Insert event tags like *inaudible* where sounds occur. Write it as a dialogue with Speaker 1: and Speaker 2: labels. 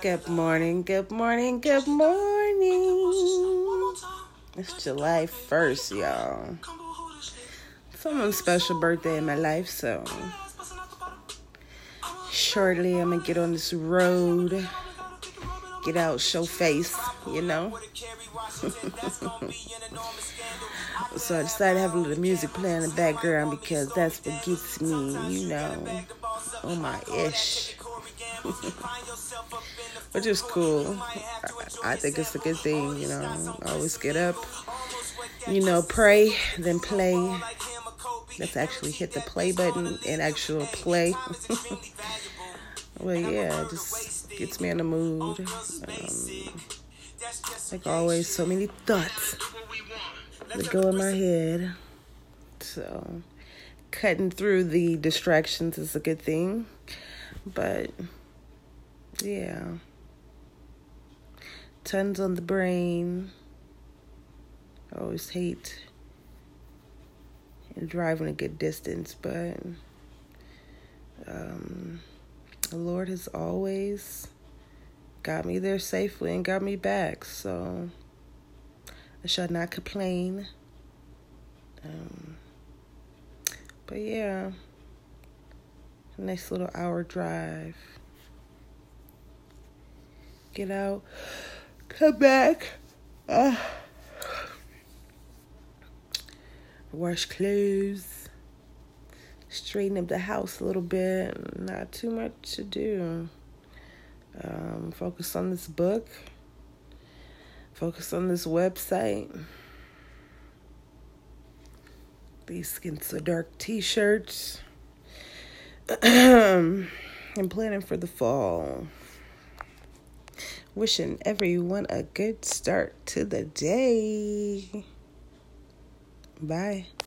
Speaker 1: Good morning, good morning, good morning. It's July 1st, y'all. Someone's special birthday in my life, so shortly I'm gonna get on this road, get out, show face, you know. *laughs* so I decided to have a little music playing in the background because that's what gets me, you know, on my ish. *laughs* Which is cool. I think it's a good thing, you know. Always get up, you know, pray, then play. Let's actually hit the play button and actual play. *laughs* well, yeah, just gets me in the mood. Um, like always, so many thoughts that go in my head. So, cutting through the distractions is a good thing. But, yeah. Tons on the brain. I always hate driving a good distance, but um, the Lord has always got me there safely and got me back. So I shall not complain. Um, but yeah, nice little hour drive. Get out, come back. Uh, wash clothes, straighten up the house a little bit. Not too much to do. Um, focus on this book. Focus on this website. These Skin So Dark t shirts. *clears throat* I'm planning for the fall. Wishing everyone a good start to the day. Bye.